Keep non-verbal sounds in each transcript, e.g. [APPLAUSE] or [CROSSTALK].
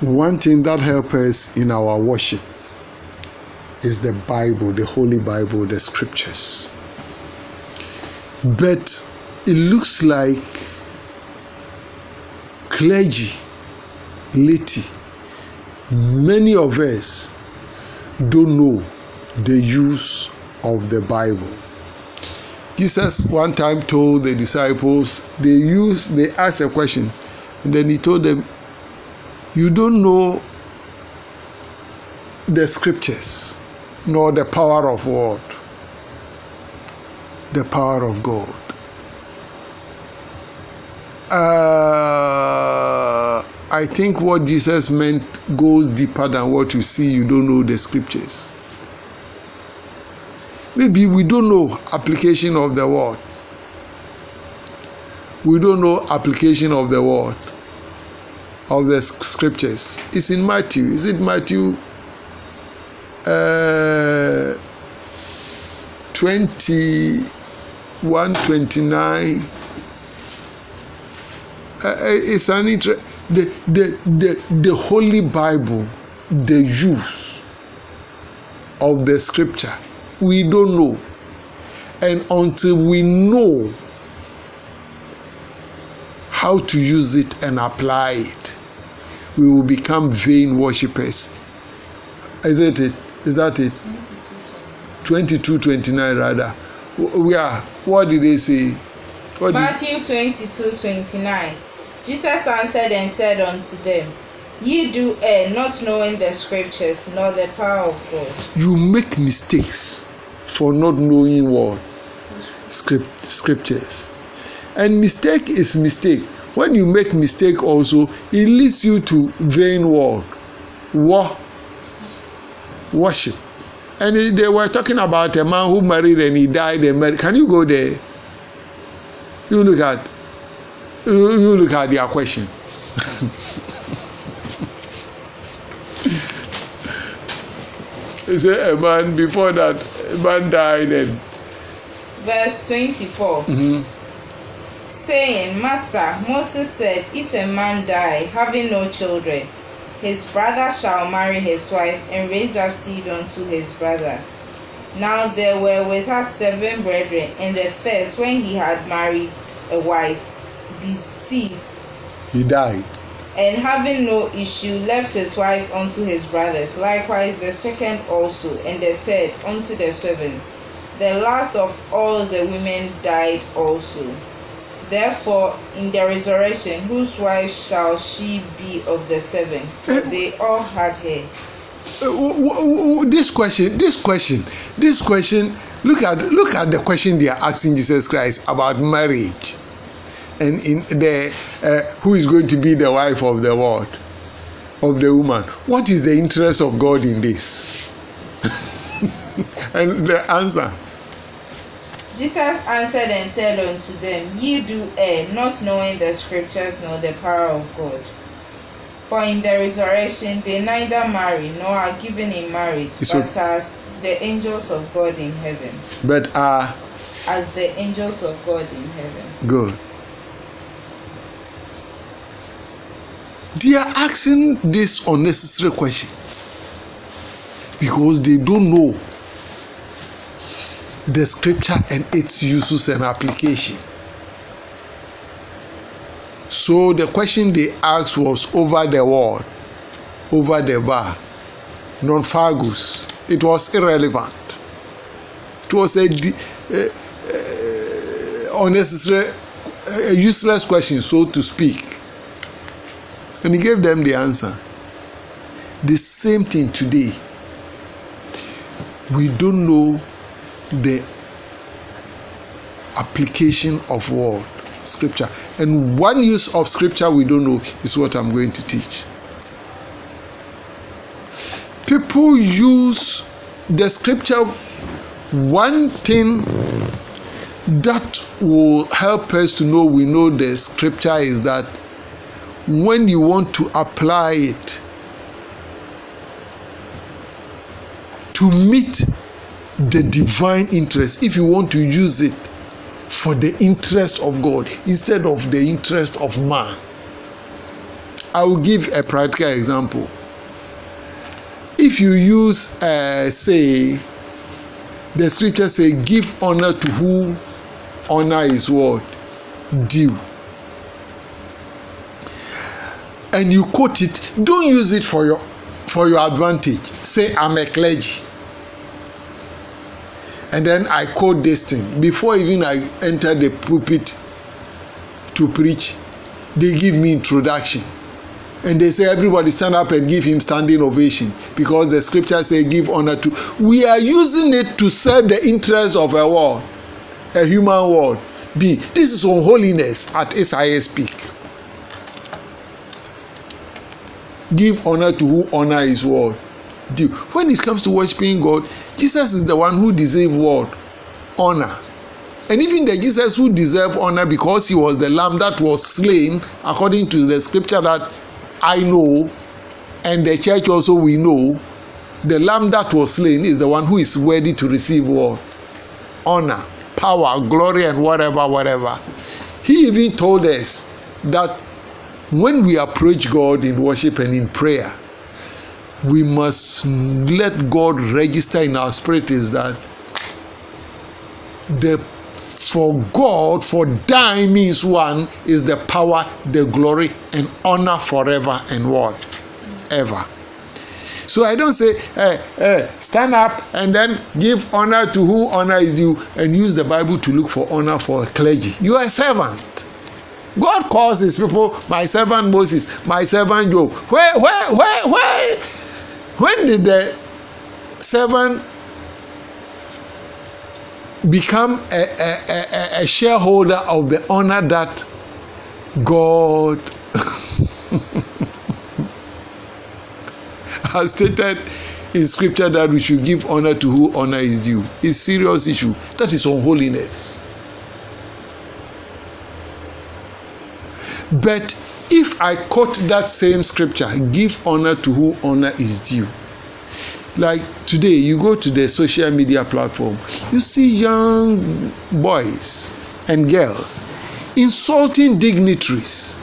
One thing that helps us in our worship is the Bible, the Holy Bible, the scriptures. But it looks like clergy, laity, many of us don't know the use of the Bible. Jesus one time told the disciples, they use they asked a question, and then he told them, You don't know the scriptures nor the power of what? The power of God. Uh, I think what Jesus meant goes deeper than what you see. You don't know the scriptures. Maybe we don't know application of the word. We don't know application of the word of the scriptures. It's in Matthew. Is it Matthew uh, 21 29? Uh, it's an inter- the, the, the, the Holy Bible, the use of the scripture. We don't know. And until we know how to use it and apply it, we will become vain worshippers. Is it? Is that it? 22 29 rather. Yeah. What did they say? What Matthew 22 29. Jesus answered and said unto them, Ye do err, not knowing the scriptures, nor the power of God. You make mistakes for not knowing what? Script, scriptures. And mistake is mistake. When you make mistake also, it leads you to vain word. War. Worship. And they were talking about a man who married and he died and married. Can you go there? You look at you look at their question. [LAUGHS] He said a man before that a man died and verse 24 mm-hmm. Saying master moses said if a man die having no children his brother shall marry his wife and raise up seed unto his brother. Now there were with us seven brethren and the first when he had married a wife deceased. He died. And having no issue left his wife unto his brothers. Likewise the second also and the third unto the seventh the last of all the women died also therefore in the resurrection whose wife shall she be of the seven? For they all had her this question this question this question look at look at the question they are asking jesus christ about marriage. And in the uh, who is going to be the wife of the world of the woman. What is the interest of god in this? [LAUGHS] And the answer jesus answered and said unto them ye do err not knowing the scriptures nor the power of god. For in the resurrection they neither marry nor are given in marriage so, but as the angels of god in heaven. But are uh, as the angels of god in heaven. Good. They are asking this unnecessary question because they don't know the scripture and its uses and application. So the question they asked was over the wall, over the bar, non fagus. It was irrelevant. It was a, a, a unnecessary, a useless question, so to speak. And he gave them the answer. The same thing today. We don't know the application of word scripture. And one use of scripture we don't know is what i'm going to teach. People use the scripture one thing that will help us to know we know the scripture is that when you want to apply it to meet the divine interest, if you want to use it for the interest of God instead of the interest of man. I will give a practical example. If you use, uh, say, the scripture say, give honor to who honor is what due. And you quote it, don't use it for your for your advantage. Say, I'm a clergy. And then I quote this thing. Before even I enter the pulpit to preach, they give me introduction. And they say everybody stand up and give him standing ovation because the scripture say give honor to. We are using it to serve the interest of a world, a human world. B. This is unholiness at SIS peak. Give honor to who honor is what When it comes to worshiping God, Jesus is the one who deserve what honor. And even the Jesus who deserve honor because he was the lamb that was slain according to the scripture that I know, and the church also we know, the lamb that was slain is the one who is worthy to receive what? Honor, power, glory, and whatever, whatever. He even told us that when we approach God in worship and in prayer, we must let God register in our spirit is that the for God, for thine means one is the power, the glory, and honor forever and what? Ever. So I don't say, hey, hey, stand up and then give honor to who honor is due and use the Bible to look for honor for a clergy. You are a servant. God calls his people, my servant Moses, my servant Job. Where, where, where, where? When did the servant become a, a, a, a shareholder of the honor that God [LAUGHS] has stated in scripture that we should give honor to who honor is due. It's serious issue. That is unholiness. But if I quote that same scripture, give honor to who honor is due. Like today, you go to the social media platform, you see young boys and girls insulting dignitaries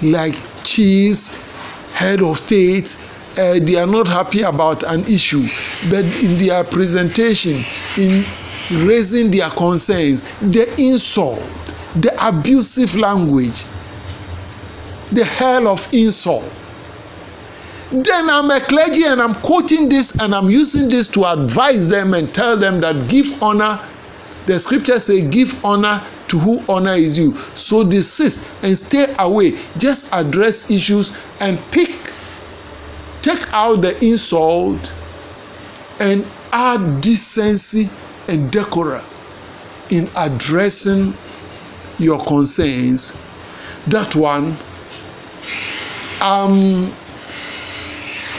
like chiefs, head of state. Uh, they are not happy about an issue, but in their presentation, in raising their concerns, the insult, the abusive language, the hell of insult. Then I'm a clergy and I'm quoting this and I'm using this to advise them and tell them that give honor. The scripture say give honor to who honor is due. So desist and stay away. Just address issues and pick, take out the insult and add decency and decorum in addressing your concerns. That one, um,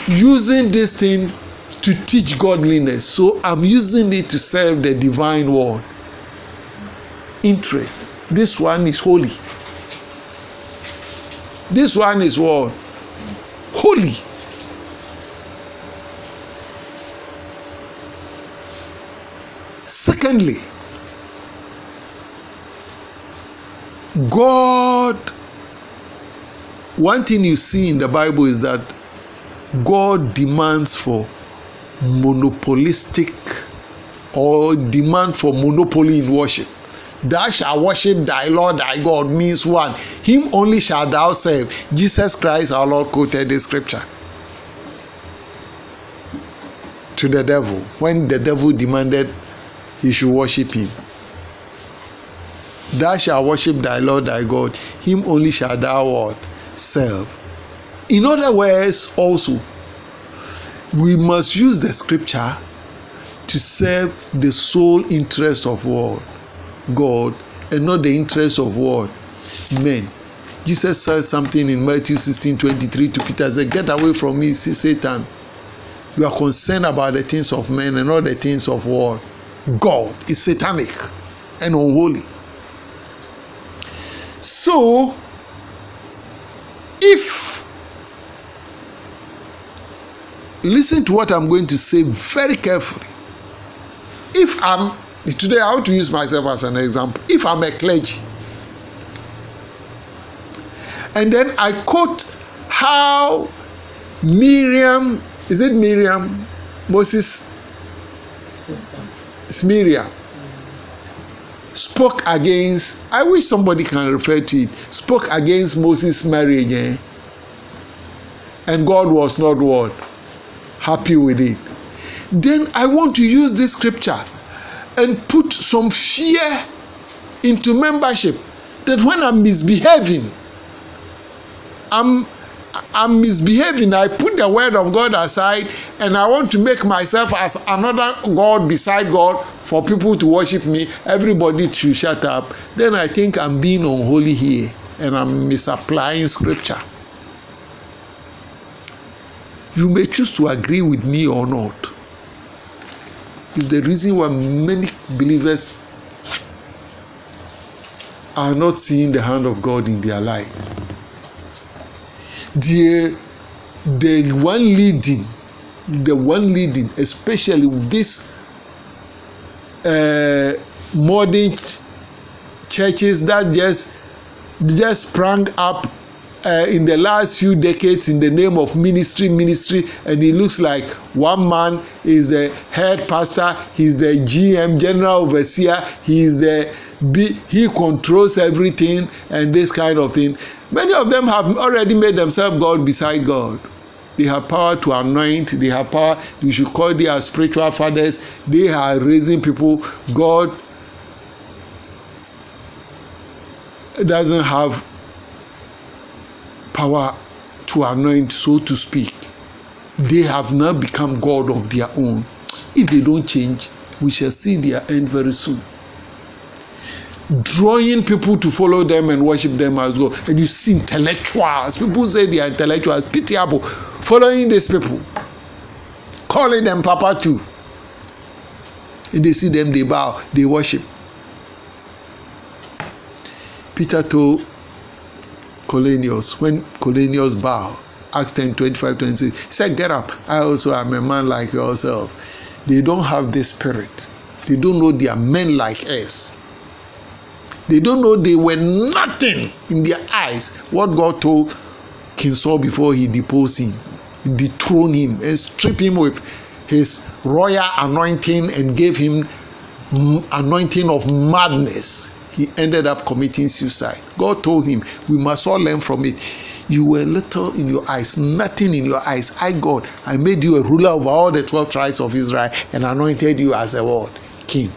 using this thing to teach godliness. So I'm using it to serve the divine word. Interest. This one is holy. This one is what? Holy. Secondly, God, one thing you see in the Bible is that God demands for monopolistic or demand for monopoly in worship. Thou shalt worship thy Lord thy God means one. Him only shalt thou serve. Jesus Christ our Lord quoted the scripture to the devil when the devil demanded he should worship him. Thou shalt worship thy Lord thy God. Him only shalt thou serve. In other words, also, we must use the scripture to serve the sole interest of what? God and not the interest of what? Men. Jesus said something in Matthew 16 23 to Peter, said, Get away from me, see Satan. You are concerned about the things of men and not the things of what? God is satanic and unholy. So, if listen to what I'm going to say very carefully. If I'm today, I want to use myself as an example. If I'm a clergy And then I quote how Miriam, is it Miriam? Moses' sister. It's Miriam. Spoke against, I wish somebody can refer to it, spoke against Moses' marriage. Eh? And God was not what? Happy with it. Then I want to use this scripture and put some fear into membership that when I'm misbehaving, I'm I'm misbehaving. I put the word of God aside and I want to make myself as another God beside God for people to worship me. Everybody to shut up. Then I think I'm being unholy here and I'm misapplying scripture. You may choose to agree with me or not. Is the reason why many believers are not seeing the hand of God in their life. The, the one leading, the one leading, especially with this uh, modern ch churches that just just sprang up uh, in the last few decades in the name of ministry ministry and it looks like one man is the head pastor he's the gm general overseer he's the he controls everything and this kind of thing many of them have already made themselves god beside god. They have power to anoint. They have power you should call their spiritual fathers. They are raising people. God doesn't have power to anoint so to speak. They have now become god of their own. If they don't change we shall see their end very soon drawing people to follow them and worship them as well. And you see intellectuals, people say they are intellectuals, pitiable, following these people, calling them Papa too. And they see them, they bow, they worship. Peter told Cornelius, when Cornelius bowed, Acts 10 25 26, he said, Get up. I also am a man like yourself. They don't have this spirit. They don't know they are men like us. They don't know they were nothing in their eyes. What God told King Saul before he deposed him, he dethroned him and stripped him with his royal anointing and gave him anointing of madness. He ended up committing suicide. God told him, We must all learn from it. You were little in your eyes, nothing in your eyes. I, God, I made you a ruler over all the 12 tribes of Israel and anointed you as a what? King.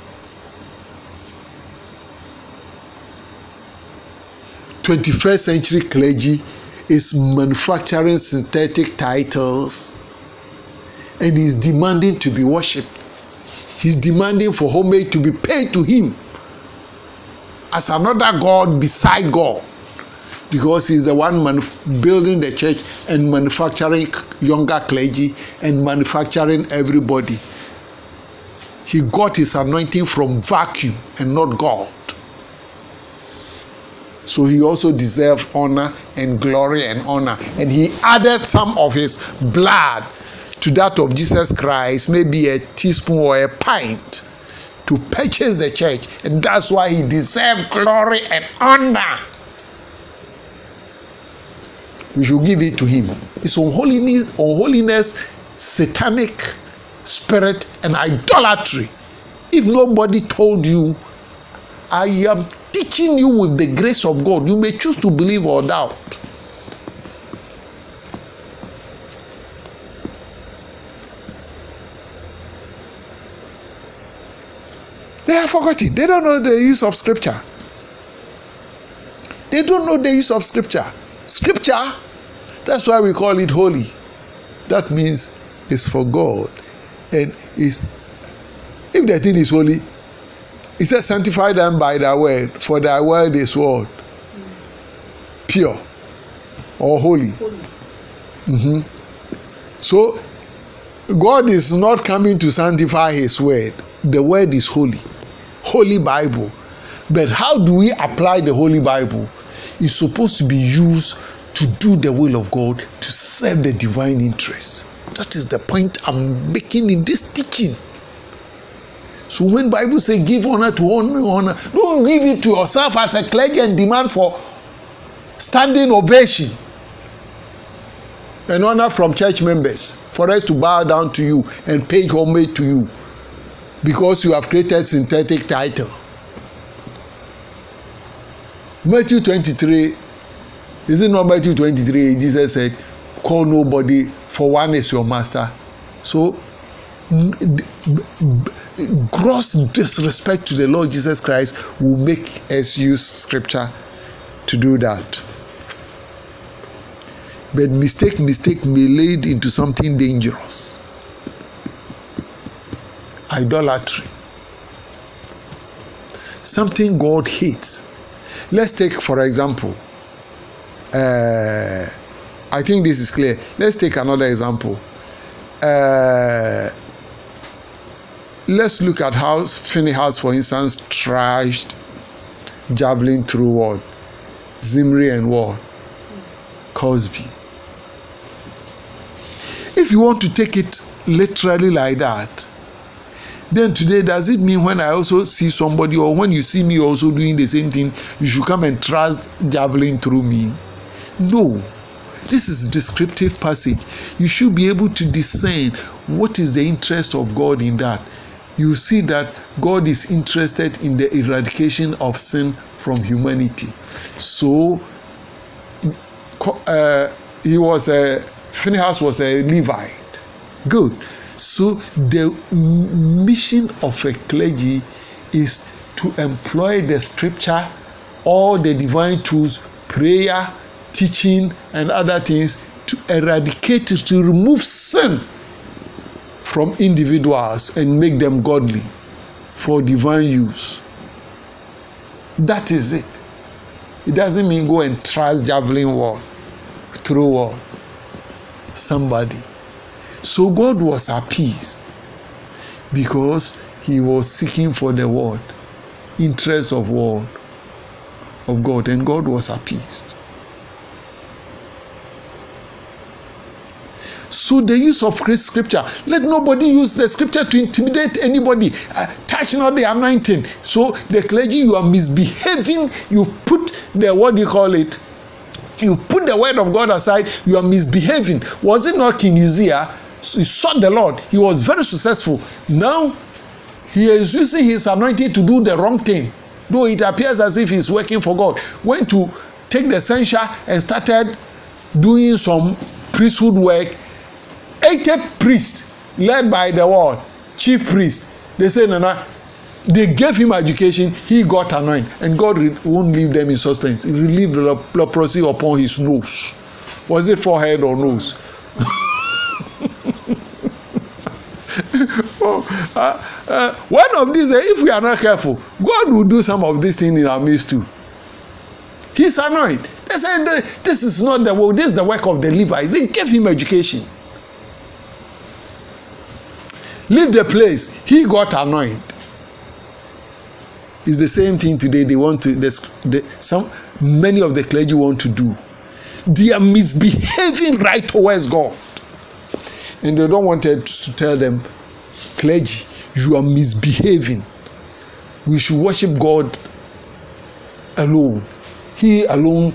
21st century clergy is manufacturing synthetic titles and is demanding to be worshipped. He's demanding for homage to be paid to him as another God beside God because he's the one building the church and manufacturing younger clergy and manufacturing everybody. He got his anointing from vacuum and not God. So he also deserved honor and glory and honor. And he added some of his blood to that of Jesus Christ, maybe a teaspoon or a pint, to purchase the church. And that's why he deserved glory and honor. We should give it to him. It's unholiness, unholiness satanic spirit, and idolatry. If nobody told you, I am teaching you with the grace of God. You may choose to believe or doubt. They have forgotten. They don't know the use of scripture. They don't know the use of scripture. Scripture, that's why we call it holy. That means it's for God. And is if the thing is holy, He said, Sanctify them by thy word, for thy word is what? Pure or holy. Mm-hmm. So, God is not coming to sanctify his word. The word is holy. Holy Bible. But how do we apply the Holy Bible? It's supposed to be used to do the will of God, to serve the divine interest. That is the point I'm making in this teaching. So when Bible say give honor to honor, don't give it to yourself as a clergy and demand for standing ovation and honor from church members for us to bow down to you and pay homage to you because you have created synthetic title. Matthew 23, is it not Matthew 23? Jesus said, Call nobody, for one is your master. So, gross disrespect to the Lord Jesus Christ will make us use scripture to do that. But mistake, mistake may lead into something dangerous. Idolatry. Something God hates. Let's take, for example, uh, I think this is clear. Let's take another example. Uh, let's look at how Phinehas, for instance, trashed javelin through what? Zimri and what? Cozbi. If you want to take it literally like that, then today does it mean when I also see somebody or when you see me also doing the same thing, you should come and thrust javelin through me? No. This is descriptive passage. You should be able to discern what is the interest of God in that. You see that God is interested in the eradication of sin from humanity. So, uh, he was a Phinehas was a Levite. Good. So the mission of a clergy is to employ the scripture, all the divine tools, prayer, teaching, and other things to eradicate, to remove sin from individuals and make them godly for divine use. That is it. It doesn't mean go and trust javelin wall through wall somebody. So God was appeased because he was seeking for the word, interest of word of God, and God was appeased. So the use of Christ's scripture, let nobody use the scripture to intimidate anybody. Uh, touch not the anointing. So the clergy, you are misbehaving. You put the what do you call it? You put the word of God aside. You are misbehaving. Was it not King Uzziah? He sought the Lord. He was very successful. Now he is using his anointing to do the wrong thing. Though it appears as if he's working for God. Went to take the censer and started doing some priesthood work 80 priests led by the world chief priest they say nana they gave him education he got anointed and god won't leave them in suspense. He relieved the leprosy upon his nose. Was it forehead or nose? [LAUGHS] Oh, uh, uh, one of these uh, if we are not careful god will do some of these things in our midst too. He's anointed. They said this is not the work this is the work of the levites. They gave him education leave the place. He got annoyed. It's the same thing today they want to the, some many of the clergy want to do. They are misbehaving right towards god. And they don't want to tell them clergy you are misbehaving. We should worship god alone. He alone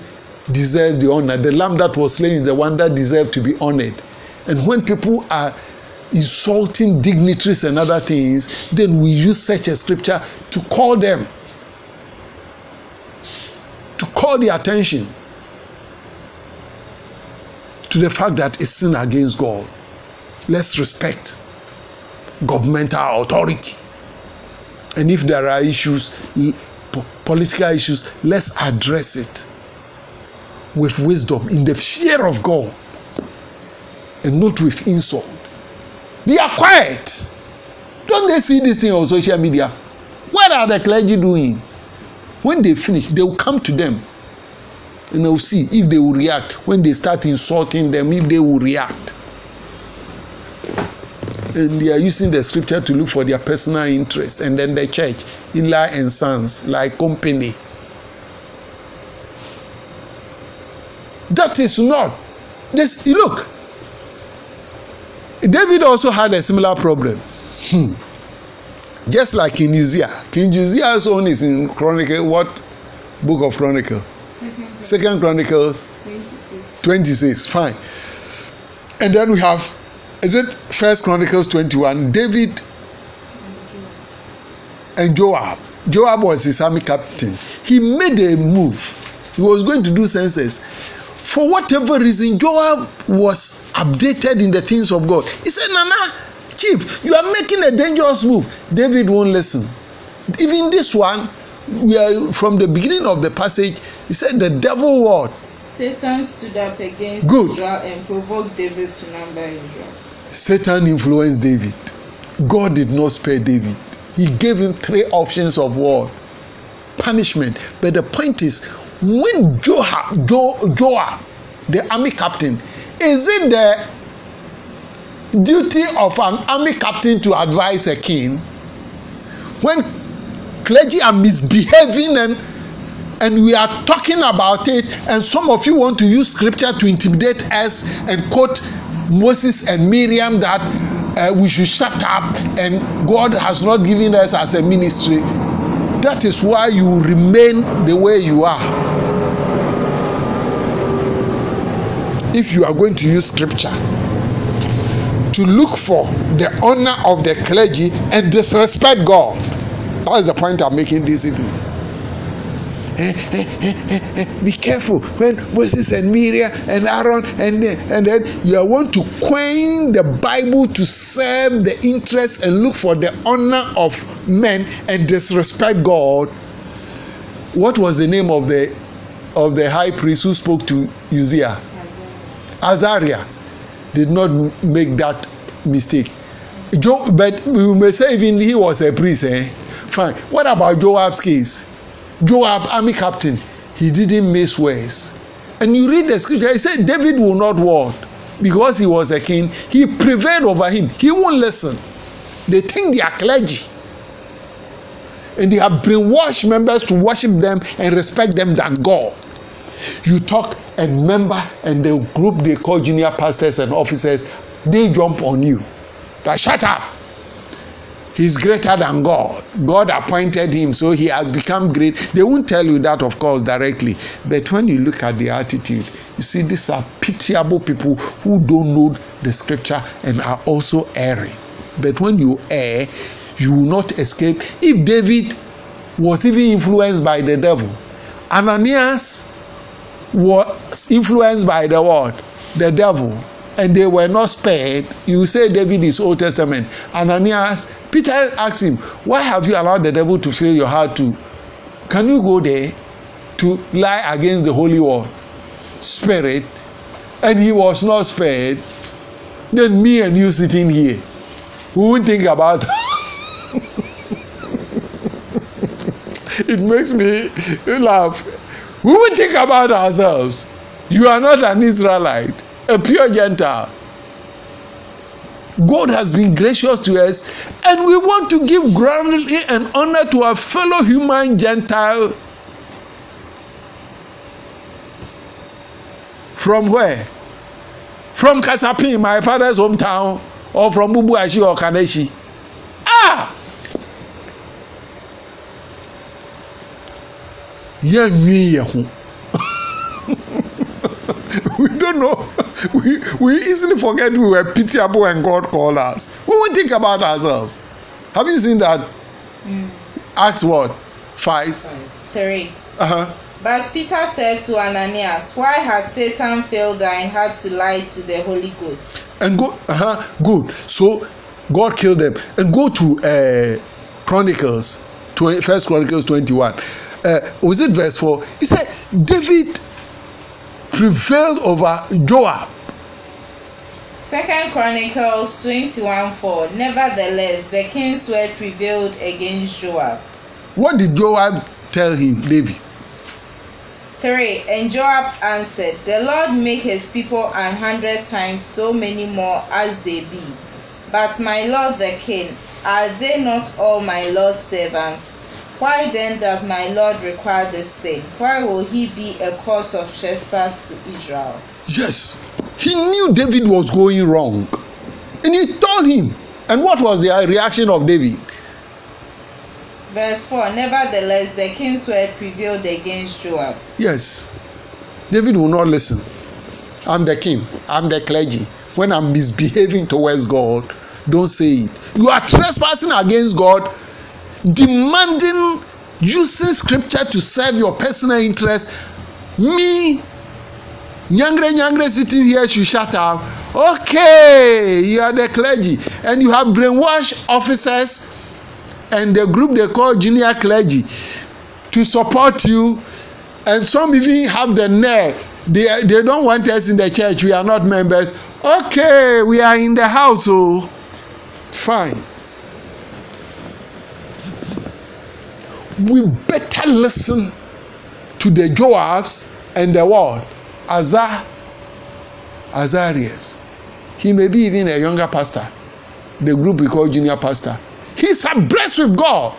deserves the honor. The lamb that was slain is the one that deserves to be honored. And when people are insulting dignitaries and other things, then we use such a scripture to call them, to call the attention to the fact that it's sin against God. Let's respect governmental authority. And if there are issues, political issues, let's address it with wisdom in the fear of God and not with insult. They are quiet. Don't they see this thing on social media? What are the clergy doing? When they finish, they will come to them and they'll see if they will react. When they start insulting them, if they will react. And they are using the scripture to look for their personal interest. And then the church, Eli and Sons, like company. That is not. This, look, David also had a similar problem. Hmm. Just like King Uzziah. King Uzziah's own is in Chronicle. What book of Chronicle? Second, [LAUGHS] Second Chronicles 26. 26. Fine. And then we have, is it First Chronicles 21? David and Joab. Joab was his army captain. He made a move. He was going to do census. For whatever reason, Joab was updated in the things of God. He said, Nana, Chief, you are making a dangerous move. David won't listen. Even this one, we are from the beginning of the passage, he said, The devil what? Satan stood up against Good. Israel and provoked David to number Israel. Satan influenced David. God did not spare David. He gave him three options of war punishment. But the point is, when Joab, jo, Joab, the army captain, is it the duty of an army captain to advise a king? When clergy are misbehaving and and we are talking about it and some of you want to use scripture to intimidate us and quote moses and miriam that uh, we should shut up and god has not given us as a ministry. That is why you remain the way you are if you are going to use scripture to look for the honor of the clergy and disrespect god that is the point i'm making this evening Eh, eh, eh, be careful when Moses and Miriam and Aaron and then, and then you want to coin the Bible to serve the interests and look for the honor of men and disrespect God. What was the name of the of the high priest who spoke to Uzziah? Azariah did not make that mistake. But we may say even he was a priest. Eh? Fine. What about Joab's case? Joab, army captain, he didn't miss words. And you read the scripture, he said David will not war because he was a king. He prevailed over him. He won't listen. They think they are clergy. And they have brainwashed members to worship them and respect them than God. You talk and member and the group they call junior pastors and officers, they jump on you. That shut up. He's greater than God. God appointed him, so he has become great. They won't tell you that, of course, directly. But when you look at the attitude, you see these are pitiable people who don't know the scripture and are also erring. But when you err, you will not escape. If David was even influenced by the devil, Ananias was influenced by the word, the devil, and they were not spared. You say David is Old Testament. Ananias, Peter asked him, Why have you allowed the devil to fill your heart to? Can you go there to lie against the Holy Word, Spirit? And he was not spared. Then me and you sitting here, who would think about [LAUGHS] it makes me laugh. We will think about ourselves. You are not an Israelite, a pure Gentile. God has been gracious to us, and we want to give glory and honor to our fellow human Gentile. From where? From Kasapin, my father's hometown, or from Bubuashi or Kaneshi. Ah! Yɛnwi yɛn ho we don't know we we easily forget we were pitiable when God called us we think about ourselves have you seen that Mm. Acts what five Five. 3. uh-huh. But Peter said to Ananias, Why has Satan filled thine heart to lie to the Holy Ghost? and go uh-huh good so God killed them and go to uh, Chronicles 20, First Chronicles twenty one uh, was it verse four he said David prevailed over Joab Second Chronicles 21 4. Nevertheless, the king's word prevailed against Joab. what did Joab tell him David 3. And Joab answered, The Lord make his people an hundred times so many more as they be. But my lord the king, are they not all my lord's servants? Why then doth my lord require this thing? Why will he be a cause of trespass to Israel? Yes, he knew David was going wrong. And he told him. And what was the reaction of David? Verse 4 Nevertheless, the king's word prevailed against Joab. Yes. David will not listen. I'm the king, I'm the clergy. When I'm misbehaving towards God, don't say it. You are trespassing against God, demanding using scripture to serve your personal interest. Me, Nyangre Nyangre sitting here should shut up. Okay, you are the clergy, and you have brainwashed officers and the group they call junior clergy to support you. And some even have the nerve. They they don't want us in the church. We are not members. Okay we are in the house oh. Fine we better listen to the joabs and the what? Azar azarias. He may be even a younger pastor. The group we call junior pastor. He's abreast with god.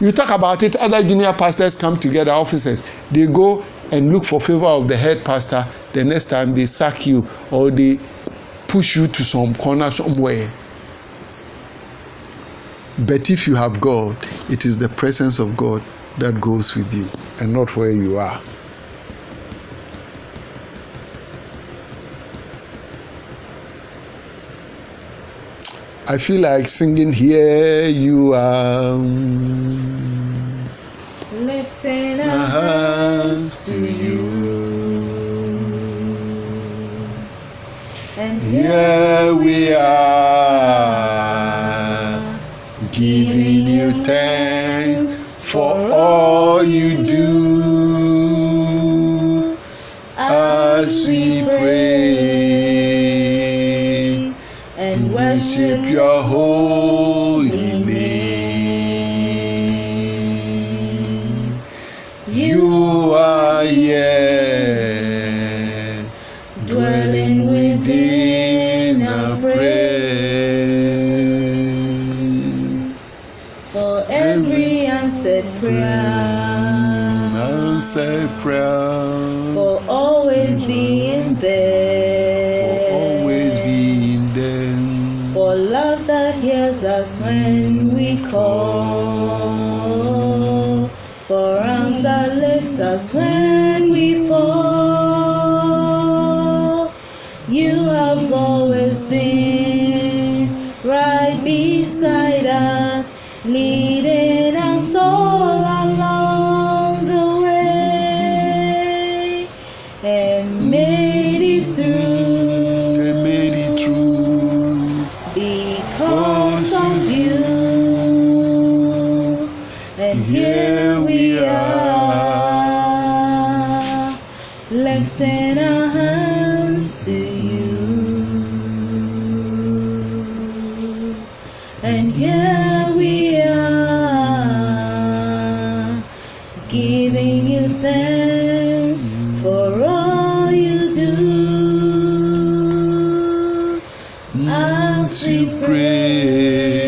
You talk about it other junior pastors come together officers. They go and look for favor of the head pastor. The next time they sack you or they push you to some corner somewhere but if you have god it is the presence of god that goes with you and not where you are I feel like singing here you are. Lifting our hands to you. And Here we are, giving you thanks for all you do. As we pray and worship your holy Answer prayer For always being there. for always being there. For love that hears us when we call. For arms that lift us when as we pray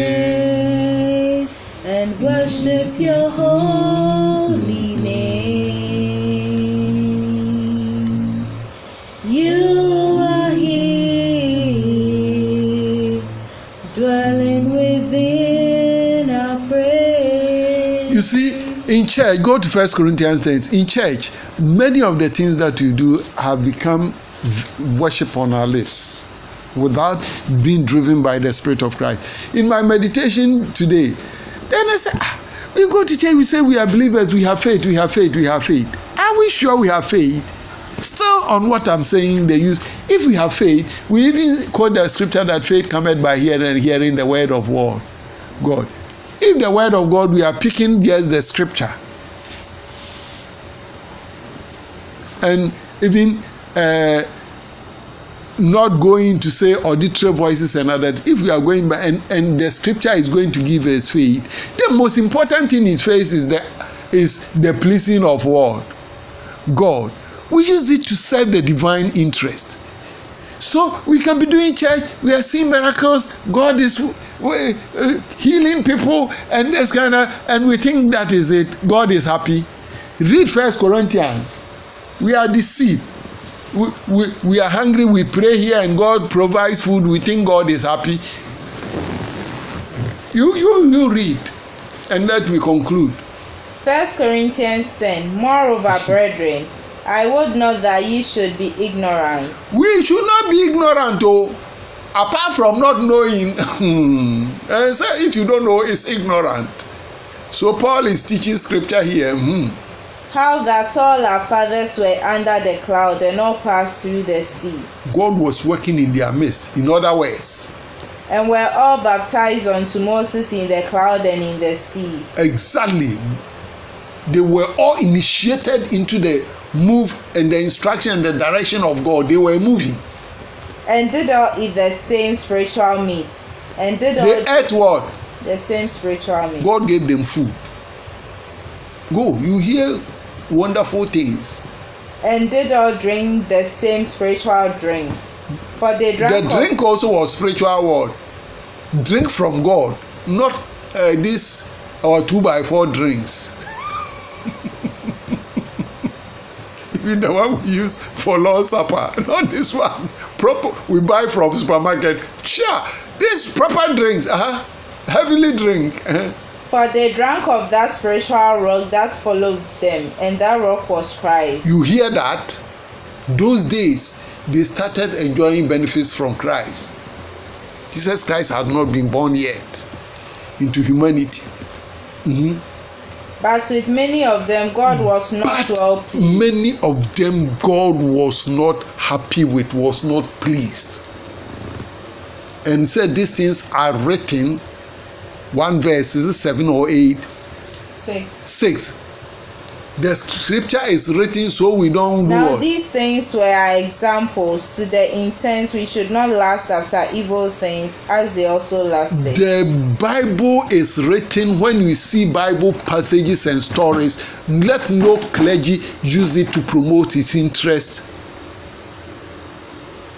and worship your holy name. You are here, dwelling within our praise. You see, in church, go to First Corinthians 10. In church, many of the things that we do have become worship on our lips without being driven by the Spirit of Christ. In my meditation today, then I said, ah, we go to church, we say we are believers, we have faith, we have faith, we have faith. Are we sure we have faith? Still on what I'm saying, they use if we have faith, we even quote the scripture that faith cometh by hearing and hearing the word of God. God. If the word of God, we are picking just the scripture. And even uh, not going to say auditory voices and other if we are going by and, and the scripture is going to give us faith the most important thing in faith is the is the pleasing of what? God. We use it to serve the divine interest. So we can be doing church we are seeing miracles god is uh, healing people and this kind of and we think that is it. God is happy. Read first corinthians. We are deceived we, we, we are hungry we pray here and god provides food we think god is happy you you you read and let me conclude First Corinthians 10 Moreover, brethren, I would not that ye should be ignorant. We should not be ignorant, oh. Apart from not knowing, [LAUGHS] and say if you don't know, it's ignorant. So Paul is teaching scripture here. Hmm. How that all our fathers were under the cloud and all passed through the sea, God was working in their midst. In other words, and were all baptized unto Moses in the cloud and in the sea. exactly, they were all initiated into the move and the instruction and the direction of God. They were moving. And did all eat the same spiritual meat. And did all They ate what? the same spiritual meat. God gave them food. Go, you hear wonderful things. And did all drink the same spiritual drink. For they drank the drink also was spiritual word drink from god not uh, this our two by four drinks even the one we use for Lord's supper [LAUGHS] not this one proper we buy from supermarket sure this proper drinks uh-huh heavily drink uh-huh. For they drank of that spiritual rock that followed them, and that rock was Christ. you hear that? Those days they started enjoying benefits from christ. Jesus christ had not been born yet into humanity. But with many of them, God was not well but pleased. many of them god was not happy with was not pleased. And said these things are written one verse is it seven or eight Six. six the scripture is written so we don't do Now what? these things were examples to the intent we should not lust after evil things as they also lasted. the bible is written when we see bible passages and stories let no clergy use it to promote its interest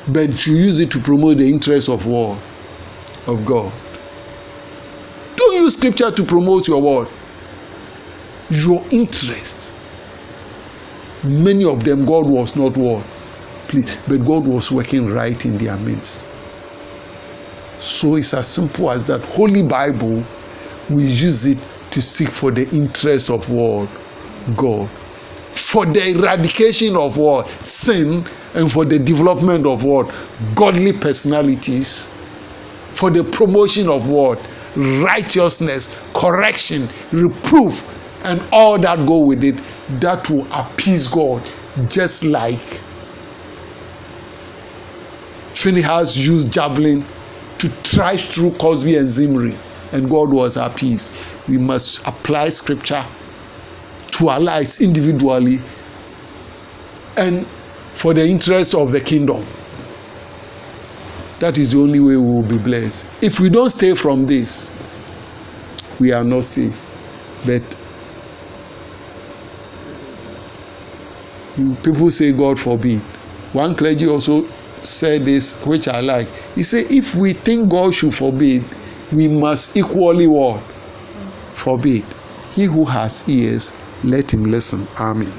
but you use it to promote the interest of what of god use scripture to promote your word your interest many of them god was not what please but god was working right in their midst so it's as simple as that. Holy Bible, we use it to seek for the interest of what? God. For the eradication of what? Sin and for the development of what? Godly personalities. For the promotion of what? Righteousness, correction, reproof, and all that go with it. That will appease God. Just like Phinehas used javelin to thrash through Cozbi and Zimri, and God was appeased. We must apply scripture to our lives individually and for the interest of the kingdom. That is the only way we will be blessed. If we don't stay from this, we are not safe. But people say, God forbid. One clergy also said this, which I like. He said, if we think God should forbid, we must equally what? Forbid. He who has ears, let him listen. Amen.